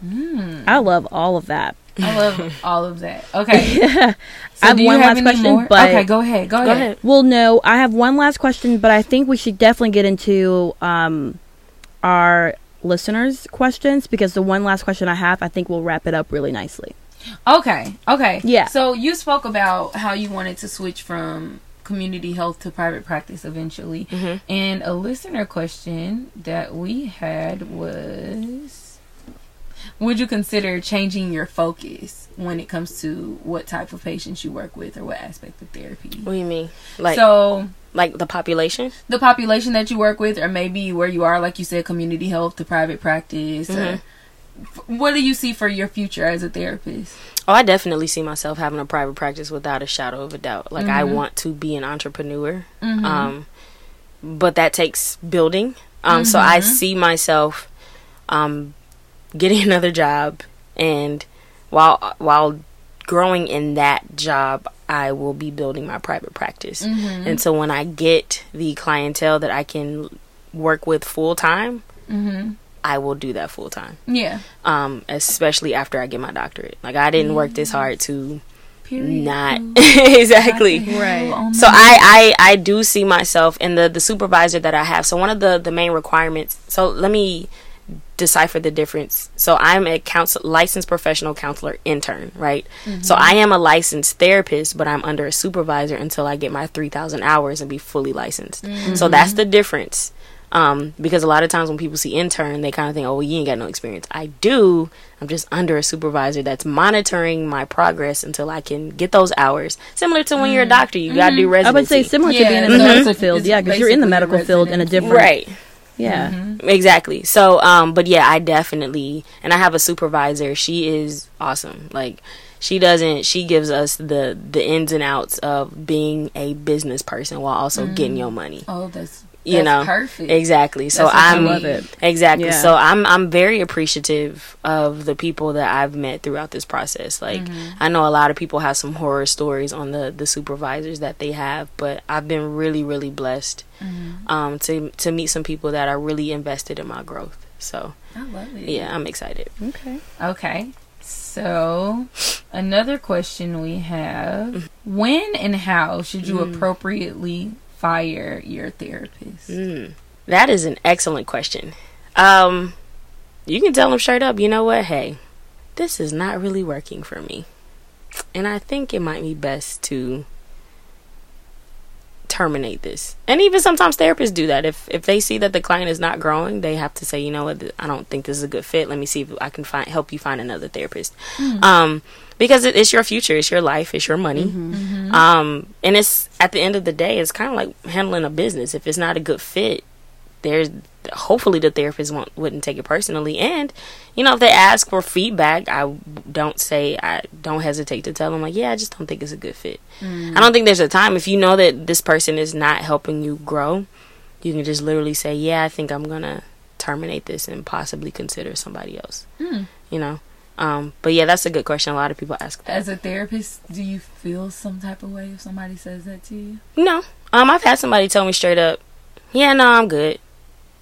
Mm. I love all of that. I love all of that. Okay. I So have do you one have last any question, more? but okay, go ahead. Go, go ahead. ahead Well, no, I have one last question, but I think we should definitely get into um, our listeners' questions because the one last question I have, I think will wrap it up really nicely. Okay, okay. Yeah. So you spoke about how you wanted to switch from community health to private practice eventually. Mhm. And a listener question that we had was Would you consider changing your focus when it comes to what type of patients you work with or what aspect of therapy? What do you mean? Like so like the population? the population that you work with or maybe where you are like you said community health to private practice or what do you see for your future as a therapist Oh, I definitely see myself having a private practice without a shadow of a doubt. Like I want to be an entrepreneur. Um but that takes building. Um so I see myself um getting another job and while while growing in that job I will be building my private practice. Mm-hmm. And so when I get the clientele that I can work with full time, mm-hmm. I will do that full time. yeah Um, especially after I get my doctorate. Like I didn't work this mm-hmm. hard to period not exactly. Right. So I, I I do see myself in the the supervisor that I have. So one of the the main requirements. So let me decipher the difference. So I'm a counsel licensed professional counselor intern, right? Mm-hmm. So I am a licensed therapist, but I'm under a supervisor until I get my 3000 hours and be fully licensed. Mm-hmm. So that's the difference. Um, because a lot of times when people see intern, they kind of think, "Oh, well, you ain't got no experience." I do. I'm just under a supervisor that's monitoring my progress until I can get those hours. Similar to when you're a mm-hmm. doctor, you got to do residency. I would say similar to being in the so medical field. Yeah, because you're in the medical field in a different. right. Yeah. Exactly. So, um, but yeah, I definitely, and I have a supervisor. She is awesome. Like, she doesn't. She gives us the the ins and outs of being a business person while also getting your money. oh that's You that's know, perfect exactly. So That's I'm love it. exactly. Yeah. So I'm I'm very appreciative of the people that I've met throughout this process. Like, mm-hmm. I know a lot of people have some horror stories on the the supervisors that they have, but I've been really really blessed mm-hmm. um, to to meet some people that are really invested in my growth. So I love it yeah, I'm excited. Okay. okay so another question we have mm-hmm. when and how should you appropriately fire your therapist Mm. That is an excellent question. Um, you can tell them straight up. You know what? Hey, this is not really working for me, and I think it might be best to terminate this. And even sometimes therapists do that. If if they see that the client is not growing, they have to say, you know what, I don't think this is a good fit. Let me see if I can find help you find another therapist. Um, because it, it's your future, it's your life, it's your money. Um, and it's at the end of the day, it's kind of like handling a business. If it's not a good fit, there's hopefully the therapist won't wouldn't take it personally. And you know if they ask for feedback i don't say i don't hesitate to tell them like yeah i just don't think it's a good fit. I don't think there's a time if you know that this person is not helping you grow you can just literally say yeah i think i'm gonna terminate this and possibly consider somebody else. You know? Um but yeah that's a good question. A lot of people ask that. As a therapist do you feel some type of way if somebody says that to you? No. Um, I've had somebody tell me straight up, yeah, no, I'm good.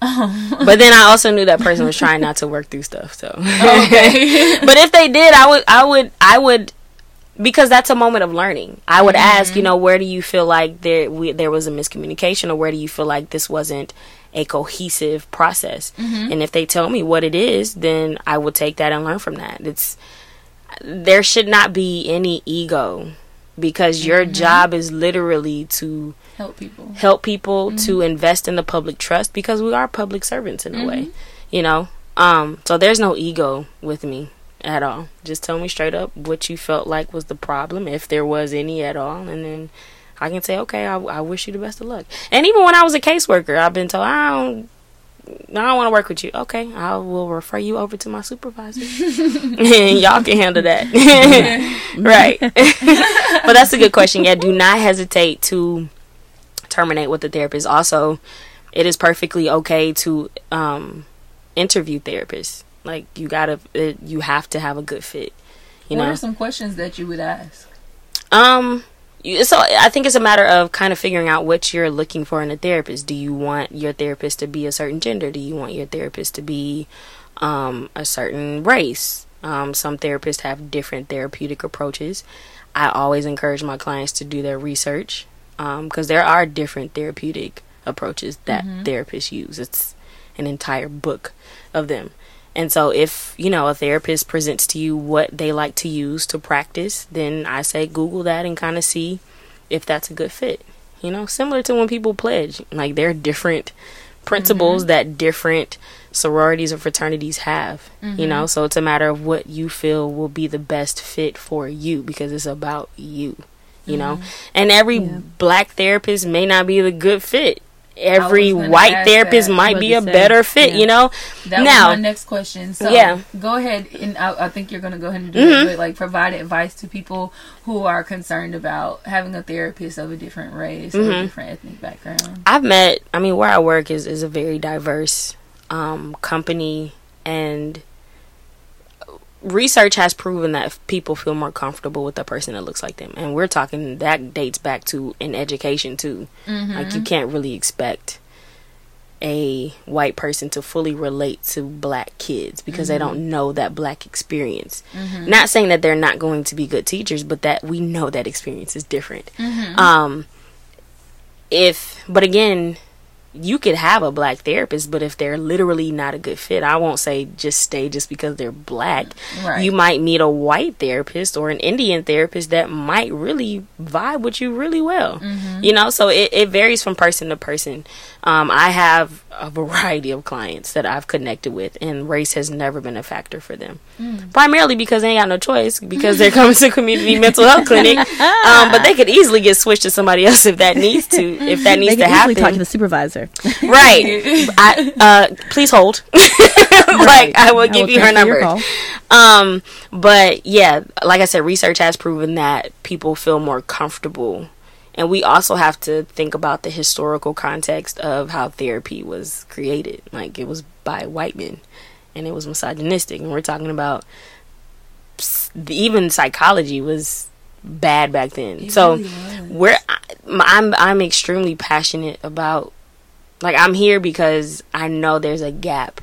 but then I also knew that person was trying not to work through stuff. So, okay but if they did, I would, I would, I would, because that's a moment of learning. I would ask, you mm-hmm. know, where do you feel like there we, there was a miscommunication, or where do you feel like this wasn't a cohesive process? Mm-hmm. And if they tell me what it is, then I will take that and learn from that. It's there should not be any ego because your mm-hmm. job is literally to help people. help people mm-hmm. to invest in the public trust because we are public servants in a way mm-hmm. you know? Um so there's no ego with me at all. Just tell me straight up what you felt like was the problem if there was any at all and then i can say okay i, I wish you the best of luck. And even when i was a caseworker i've been told i don't I don't want to work with you. Okay, I will refer you over to my supervisor, and y'all can handle that. right. but that's a good question. Yeah, do not hesitate to terminate with the therapist. Also, it is perfectly okay to um, interview therapists. Like you gotta, it, you have to have a good fit. You what know, are some questions that you would ask um, so I think it's a matter of kind of figuring out what you're looking for in a therapist. Do you want your therapist to be a certain gender? Do you want your therapist to be um, a certain race? Um, some therapists have different therapeutic approaches. I always encourage my clients to do their research because there are different therapeutic approaches that therapists use. It's an entire book of them. And so if, you know, a therapist presents to you what they like to use to practice, then I say Google that and kind of see if that's a good fit. You know, similar to when people pledge. Like there are different principles mm-hmm. that different sororities or fraternities have. You mm-hmm. know, so it's a matter of what you feel will be the best fit for you because it's about you. You know, mm-hmm. and every black therapist may not be the good fit. Every white therapist that. might be a say. better fit. Yeah. You know, That now was my next question. So Yeah. go ahead and I, I think you're gonna go ahead and do Mm-hmm. it, but like provide advice to people who are concerned about having a therapist of a different race Mm-hmm. a different ethnic background. I've met. I mean, where I work is is a very diverse um, company, and research has proven that people feel more comfortable with a person that looks like them, and we're talking that dates back to in education too. Mm-hmm. Like you can't really expect a white person to fully relate to black kids because they mm-hmm. don't know that black experience. Mm-hmm. Not saying that they're not going to be good teachers, but that we know that experience is different. Um, if, but again, you could have a black therapist, but if they're literally not a good fit, I won't say just stay just because they're black. Right. You might meet a white therapist or an Indian therapist that might really vibe with you really well. Mm-hmm. You know, so it, it varies from person to person. Um, I have a variety of clients that I've connected with, and race has never been a factor for them. Primarily because they ain't got no choice because they're coming to community mental health clinic. Um, but they could easily get switched to somebody else if that needs to. If that needs They to easily happen, talk to the supervisor. right? I, uh, please hold. like I will give you her number. Um, but yeah, like I said, research has proven that people feel more comfortable. And we also have to think about the historical context of how therapy was created. Like it was by white men and it was misogynistic. And we're talking about even psychology was bad back then. so we're I- I'm I'm extremely passionate about like I'm here because I know there's a gap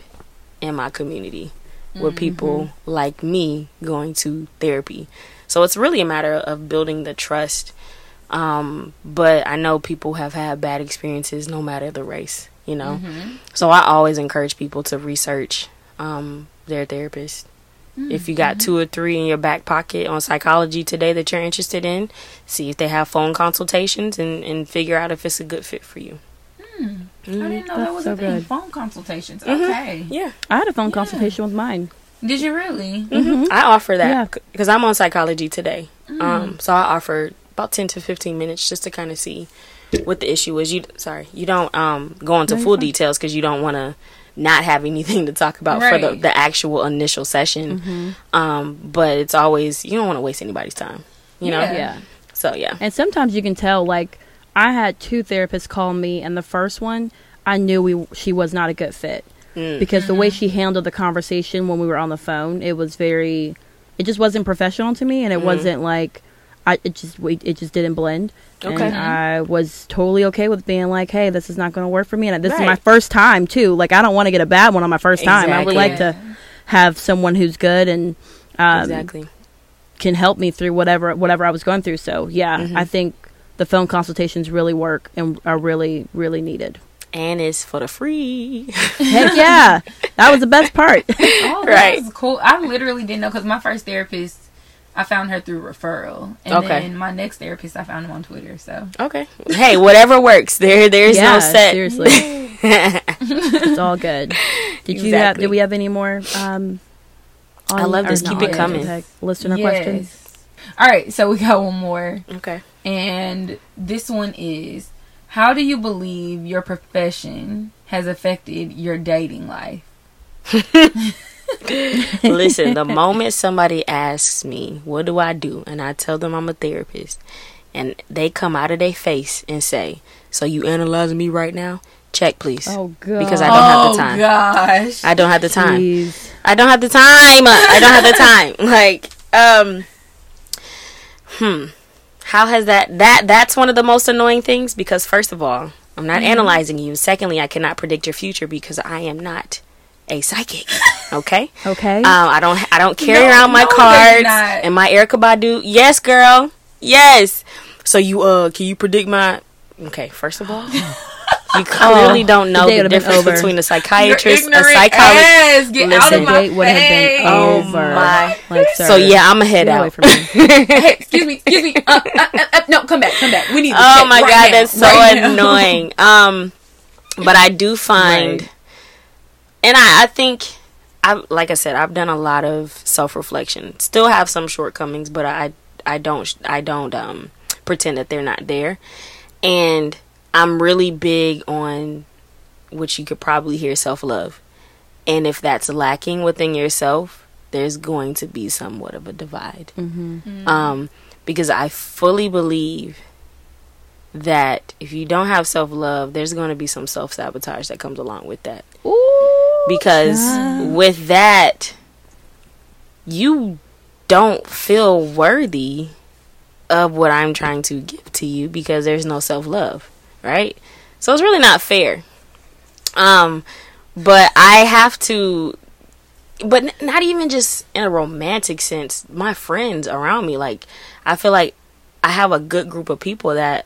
in my community with mm-hmm. people like me going to therapy. So it's really a matter of building the trust. Um, but I know people have had bad experiences no matter the race, you know. Mm-hmm. So I always encourage people to research um, their therapist. If you got mm-hmm. two or three in your back pocket on psychology today that you're interested in, see if they have phone consultations and, and figure out if it's a good fit for you. Hmm. I mm-hmm. didn't know that was so a thing. good. Phone consultations. Okay. Yeah. I had a phone consultation with mine. Did you really? I offer that because I'm on psychology today. Mm. Um, so I offer about 10 to 15 minutes just to kind of see what the issue is. You sorry, you don't um, go into full details because you don't want to not have anything to talk about for the, the actual initial session. Mm-hmm. Um, but it's always you don't want to waste anybody's time. You know. Yeah. Yeah. So yeah. And sometimes you can tell, like, I had two therapists call me, and the first one, I knew we she was not a good fit Mm. because the way she handled the conversation when we were on the phone, it was very, it just wasn't professional to me, and Mm-hmm. it wasn't like, I it just we it just didn't blend. Okay. And I was totally okay with being like, hey, this is not going to work for me, and this is my first time too. Like, I don't want to get a bad one on my first time. I would like to have someone who's good and um, exactly. can help me through whatever whatever I was going through. So yeah, Mm-hmm. I think the phone consultations really work and are really really needed. And it's for the free. Heck yeah, that was the best part. Oh, Right. that's cool. I literally didn't know because my first therapist, I found her through referral, and Okay. then my next therapist, I found him on Twitter. So okay. Hey, whatever works. There, there's yeah, no set. seriously, it's all good. Did you have? Exactly. Did we have any more? Um, on, I love this. Keep it coming. okay, Listener questions. All right, so we got one more, Okay. and this one is: How do you believe your profession has affected your dating life? Listen, the moment somebody asks me, what do I do? And I tell them I'm a therapist, and they come out of their face and say, So you analyzing me right now? Check, please. Oh god. Because I don't have the oh time. gosh! I don't have the time. Jeez. I don't have the time. I don't have the time. Like, um, hmm. How has that, that, that's one of the most annoying things because first of all, I'm not analyzing you. Secondly, I cannot predict your future because I am not a psychic. Okay? Okay. Um, I don't I don't carry No, around my no, cards and my Erykah Badu. Yes, girl. Yes. So you uh can you predict my Okay, first of all, You clearly don't know Oh, the the would've been difference over. between a Your psychiatrist, a psychologist. ass, get out Listen. of my date would have been face. Oh my. Like, So yeah, I'm gonna head get away out. from me. Hey, excuse me, excuse me. Uh, uh, uh, uh, no, come back, come back. We need. To Oh my right god, now, that's so right annoying. Um, but I do find, Right. and I, I think, I like I said, I've done a lot of self reflection. Still have some shortcomings, but I, I don't, I don't um pretend that they're not there. And I'm really big on, which you could probably hear, self love. And if that's lacking within yourself, there's going to be somewhat of a divide. Um, because I fully believe that if you don't have self love, there's going to be some self sabotage that comes along with that. Because with that, you don't feel worthy of what I'm trying to give to you because there's no self love, right? So it's really not fair. Um, but I have to, but n- not even just in a romantic sense. My friends around me, like, I feel like I have a good group of people that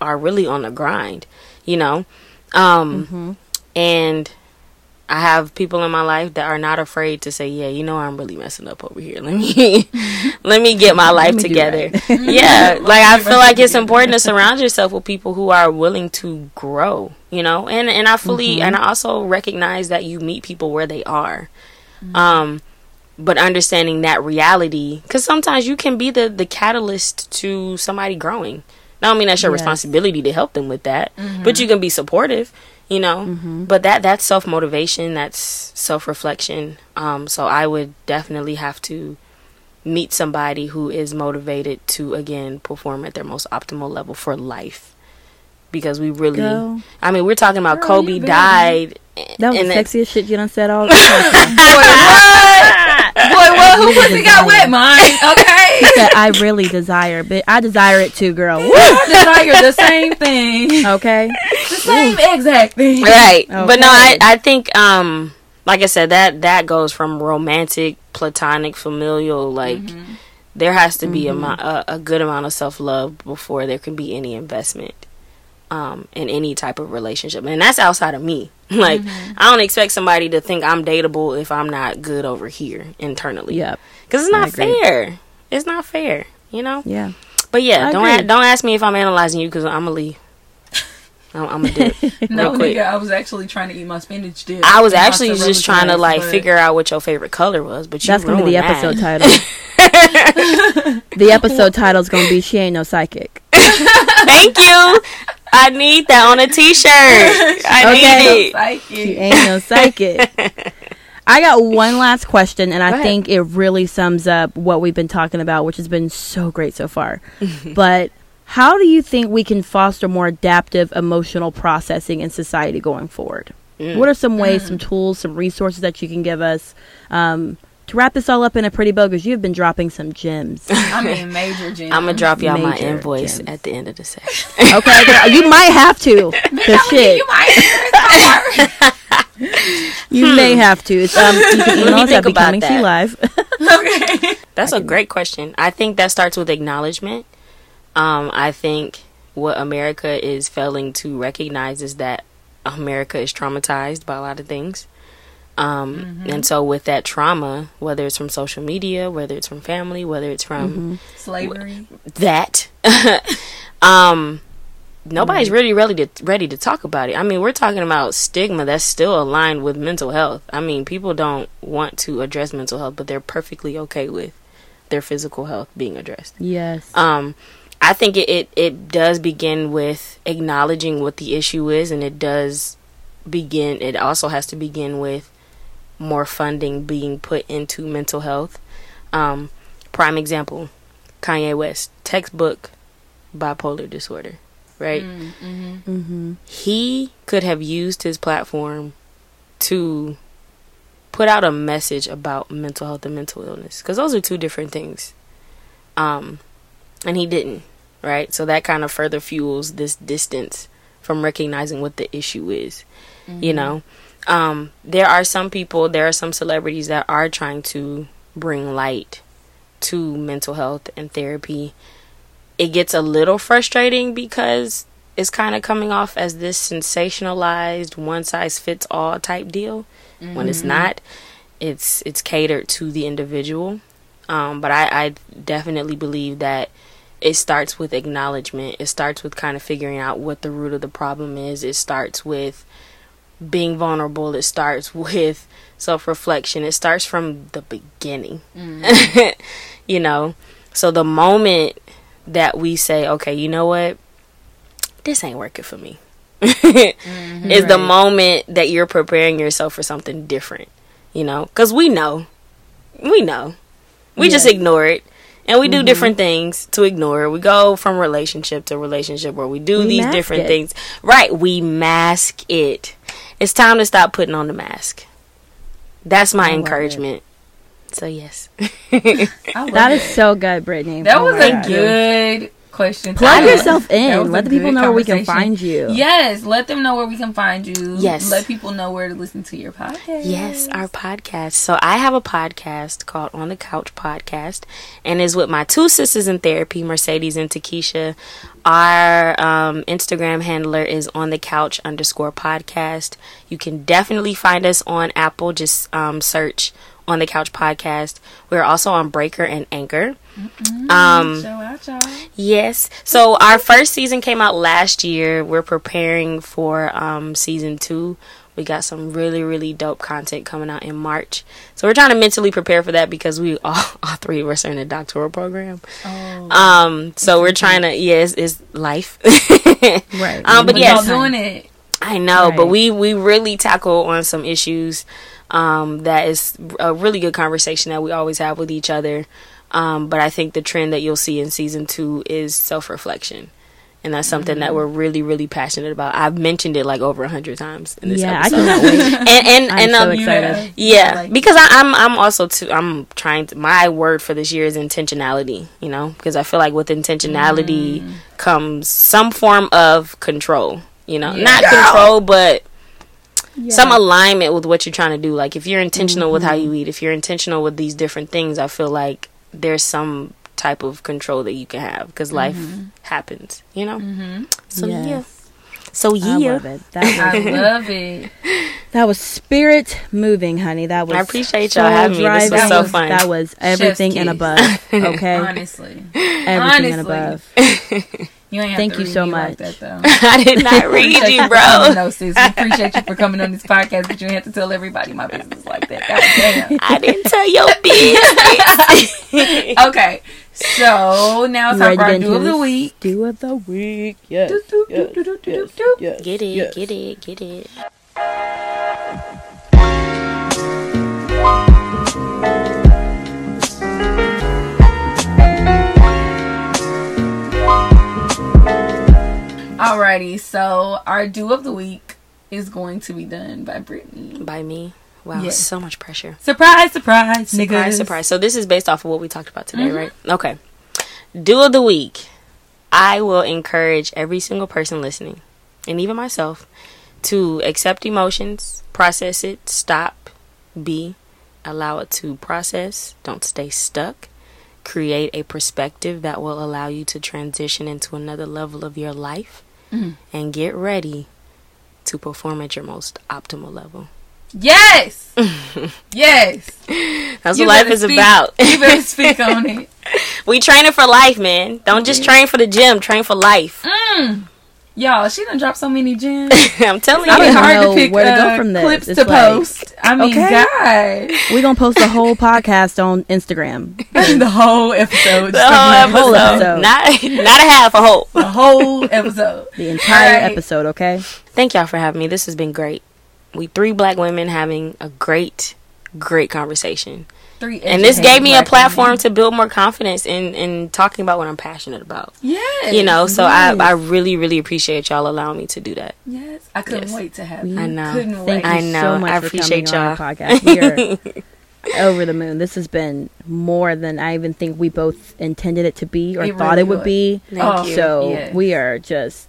are really on the grind, you know? Um, and I have people in my life that are not afraid to say, "Yeah, you know, I'm really messing up over here. Let me, let me get my life together." right. yeah, like I feel like it's important to surround yourself with people who are willing to grow. You know, and and I fully and I also recognize that you meet people where they are. Um, but understanding that reality, because sometimes you can be the the catalyst to somebody growing. Now, I mean that's your Yes. responsibility to help them with that, but you can be supportive. You know, but that that's self motivation, that's self reflection. Um, so I would definitely have to meet somebody who is motivated to again perform at their most optimal level for life. Because we really, Girl. I mean, we're talking about Girl, Kobe died. That was and sexiest shit you done said all the time. Boy, what? Who pussy got wet? Mine. Okay. that I really desire, but I desire it too, girl. Woo! I desire the same thing. Okay. The same exact thing. right but no I, I think um like i said that that goes from romantic platonic familial like there has to be a, mo- a, a good amount of self-love before there can be any investment um in any type of relationship and that's outside of me like mm-hmm. i don't expect somebody to think i'm dateable if i'm not good over here internally Yep. because it's not fair it's not fair you know Yeah. but yeah I don't a- don't ask me if i'm analyzing you because i'm gonna leave I'm, I'm gonna do it No, quick nigga, I was actually trying to eat my spinach dip. I was actually just trying to like slice, figure out what your favorite color was, but you That's gonna be the episode that. title. the episode title is gonna be "She Ain't No Psychic." Thank you. I need that on a T-shirt. I Okay. need it. Psychic. She ain't no psychic. I got one last question, and I think it really sums up what we've been talking about, which has been so great so far. but how do you think we can foster more adaptive emotional processing in society going forward? Mm. What are some ways, some tools, some resources that you can give us um, to wrap this all up in a pretty bow? Because you've been dropping some gems. I mean, major gems. I'm gonna drop y'all my invoice gems. at the end of the session. Okay, girl, you might have to. The shit. You might hear You may have to. It's, um, you can email me us think at about becoming that. Live. Okay. That's a great question. I think that starts with acknowledgement. Um, I think what America is failing to recognize is that America is traumatized by a lot of things. Um, And so, with that trauma, whether it's from social media, whether it's from family, whether it's from Slavery. that, um, nobody's really ready to ready to talk about it. I mean, we're talking about stigma that's still aligned with mental health. I mean, people don't want to address mental health, but they're perfectly okay with their physical health being addressed. yes. Um, I think it, it, it does begin with acknowledging what the issue is, and it does begin, it also has to begin with more funding being put into mental health. Um, prime example Kanye West, textbook bipolar disorder, right? mm-hmm. He could have used his platform to put out a message about mental health and mental illness because those are two different things. Um, and he didn't, right? So that kind of further fuels this distance from recognizing what the issue is. You know, um, there are some people, there are some celebrities that are trying to bring light to mental health and therapy. It gets a little frustrating because it's kind of coming off as this sensationalized one size fits all type deal. When it's not it's it's catered to the individual. Um, but I, I definitely believe that it starts with acknowledgement. It starts with kind of figuring out what the root of the problem is. It starts with being vulnerable it starts with self-reflection. It starts from the beginning. You know? So the moment that we say okay you know what? This ain't working for me. Is the moment that you're preparing yourself for something different you know? Because we know. We know. We just ignore it. And we do Mm-hmm. different things to ignore it. We go from relationship to relationship where we do We these different it. things. Right we mask it it's time to stop putting on the mask that's my love it. encouragement so yes I love That is so good, Brittany. That Oh was a God. good question. Plug yourself in. Let the people know where we can find you. Yes, let them know where we can find you. Yes. Let people know where to listen to your podcast. Yes, our podcast. So I have a podcast called On the Couch Podcast, and is with my two sisters in therapy, Mercedes and Takesha. Our um, Instagram handler is On the Couch underscore podcast. You can definitely find us on Apple. Just um, search On the Couch Podcast. We're also on Breaker and Anchor. Um, Show out, y'all. Yes. So our first season came out last year. We're preparing for um season 2. We got some really really dope content coming out in March. So we're trying to mentally prepare for that because we all, all three of us are in a doctoral program. Oh, Um so we're trying to yes, it's life. Right. Um but yeah, doing it. I know, but we we really tackle on some issues um, that is a really good conversation that we always have with each other. Um, but I think the trend that you'll see in season two is self reflection. And that's something Mm-hmm. that we're really, really passionate about. I've mentioned it like over a hundred times in this yeah, I episode. cannot wait. and and, I'm and so um, excited. yeah, Like- because I, I'm I'm also too I'm trying to my word for this year is intentionality. You know, because I feel like with intentionality Mm. comes some form of control. You know, Yeah. not control, but Yeah. some alignment with what you're trying to do. Like if you're intentional with how Mm-hmm. you eat, if you're intentional with these different things, I feel like there's some type of control that you can have because life happens. You know. So Yes. yeah. So yeah, I love it. That I love it. that was spirit moving, honey. That was I appreciate y'all having me. This was driving. so fun. That was everything and above. Okay, Honestly, everything and above. you ain't have Thank to you read so me much. Like that, though. I did not read you, bro. No, sis. We appreciate you for coming on this podcast, but you ain't have to tell everybody my business like that. God damn. I didn't tell your business. Okay, so now it's time for our do of the week. Do of the week. Yes. Do, do, yes, do, do, do, yes, do, do. yes, Get it, yes. get it, get it. Alrighty, so our do of the week is going to be done by Brittany. By me. Wow, Yes. so much pressure. Surprise, surprise, niggas. Surprise, surprise. So this is based off of what we talked about today, Mhm. right? Okay. Do of the week. I will encourage every single person listening, and even myself, to accept emotions, process it, stop, be, allow it to process, don't stay stuck. Create a perspective that will allow you to transition into another level of your life Mhm. and get ready to perform at your most optimal level. Yes, yes. That's You what life is speak- about. you better speak on it. We training for life, man. Don't just train for the gym. Train for life. Mm. Y'all, she done dropped so many gems. I'm telling I It's don't you. even hard to pick where to go uh, from this. clips It's to like- post. I mean, Okay. God, We're gonna post the whole podcast on Instagram. the whole episode. The whole episode. whole episode. Not not a half a whole. The whole episode. The entire Alright. episode, okay? Thank y'all for having me. This has been great. We three black women having a great, great conversation. Three And this gave me a platform women. to build more confidence in, in talking about what I'm passionate about. Yeah, You know, so I, yes. I really, really appreciate y'all allowing me to do that. Yes, I couldn't Yes. wait to have. You. I know. Couldn't Thank wait. you I know. so much I for appreciate coming on our y'all. podcast. We are over the moon. This has been more than I even think we both intended it to be or It thought really it would was. be. Thank Oh, you. So yes. we are just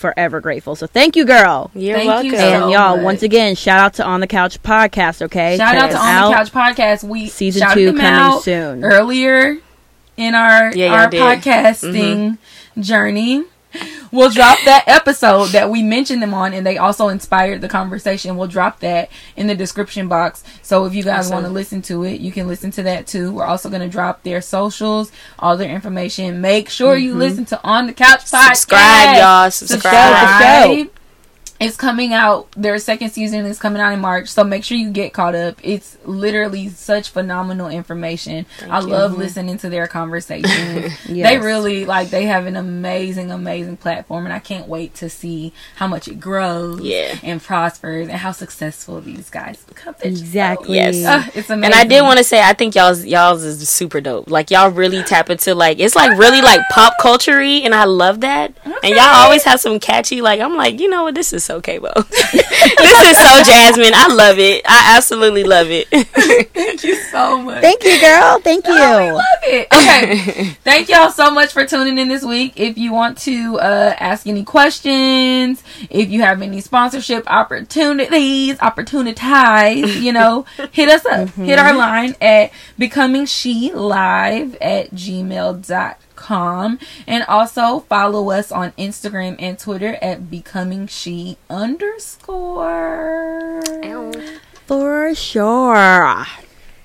forever grateful. So thank you, girl. You're Thank welcome. you and so y'all, much. once again, shout out to On the Couch podcast. Okay, Shout out to us On the Couch podcast. We Season two them coming out soon. earlier in our Yeah, our did. Mm-hmm. podcasting journey. We'll drop that episode that we mentioned them on, and they also inspired the conversation. We'll drop that in the description box. So if you guys want to listen to it, you can listen to that too. We're also going to drop their socials, all their information. Make sure you listen to On the Couch podcast. Mm-hmm. Subscribe, y'all. Subscribe. Subscribe. It's coming out. Their second season is coming out in March, so make sure you get caught up. It's literally such phenomenal information. I love listening to their conversations. They really like they have an amazing, amazing platform, and I can't wait to see how much it grows, Yeah. and prospers, and how successful these guys become. It's just so- Exactly. Yes. Uh, it's amazing. And I did want to say, I think y'all's y'all's is super dope. Like y'all really tap into like it's like really like pop culture and I love that. And y'all always have some catchy like I'm like you know what this is so K-Bo. this is so Jasmine. I love it. I absolutely love it. Thank you so much. Thank you, girl. Thank you. Oh, we love it. Okay. Thank y'all so much for tuning in this week. If you want to uh, ask any questions, if you have any sponsorship opportunities, opportunities, you know, hit us up. Hit our line at becoming she live at gmail.com. And also follow us on Instagram and Twitter at becoming she underscore. For sure.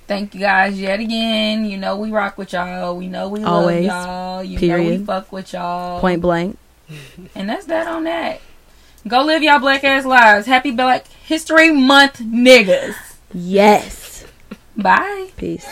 Thank you guys yet again. You know we rock with y'all. We know we Always. love y'all. You know we fuck with y'all. Point blank. And that's that on that. Go live y'all black ass lives. Happy Black History Month, niggas. Yes. Bye. Peace.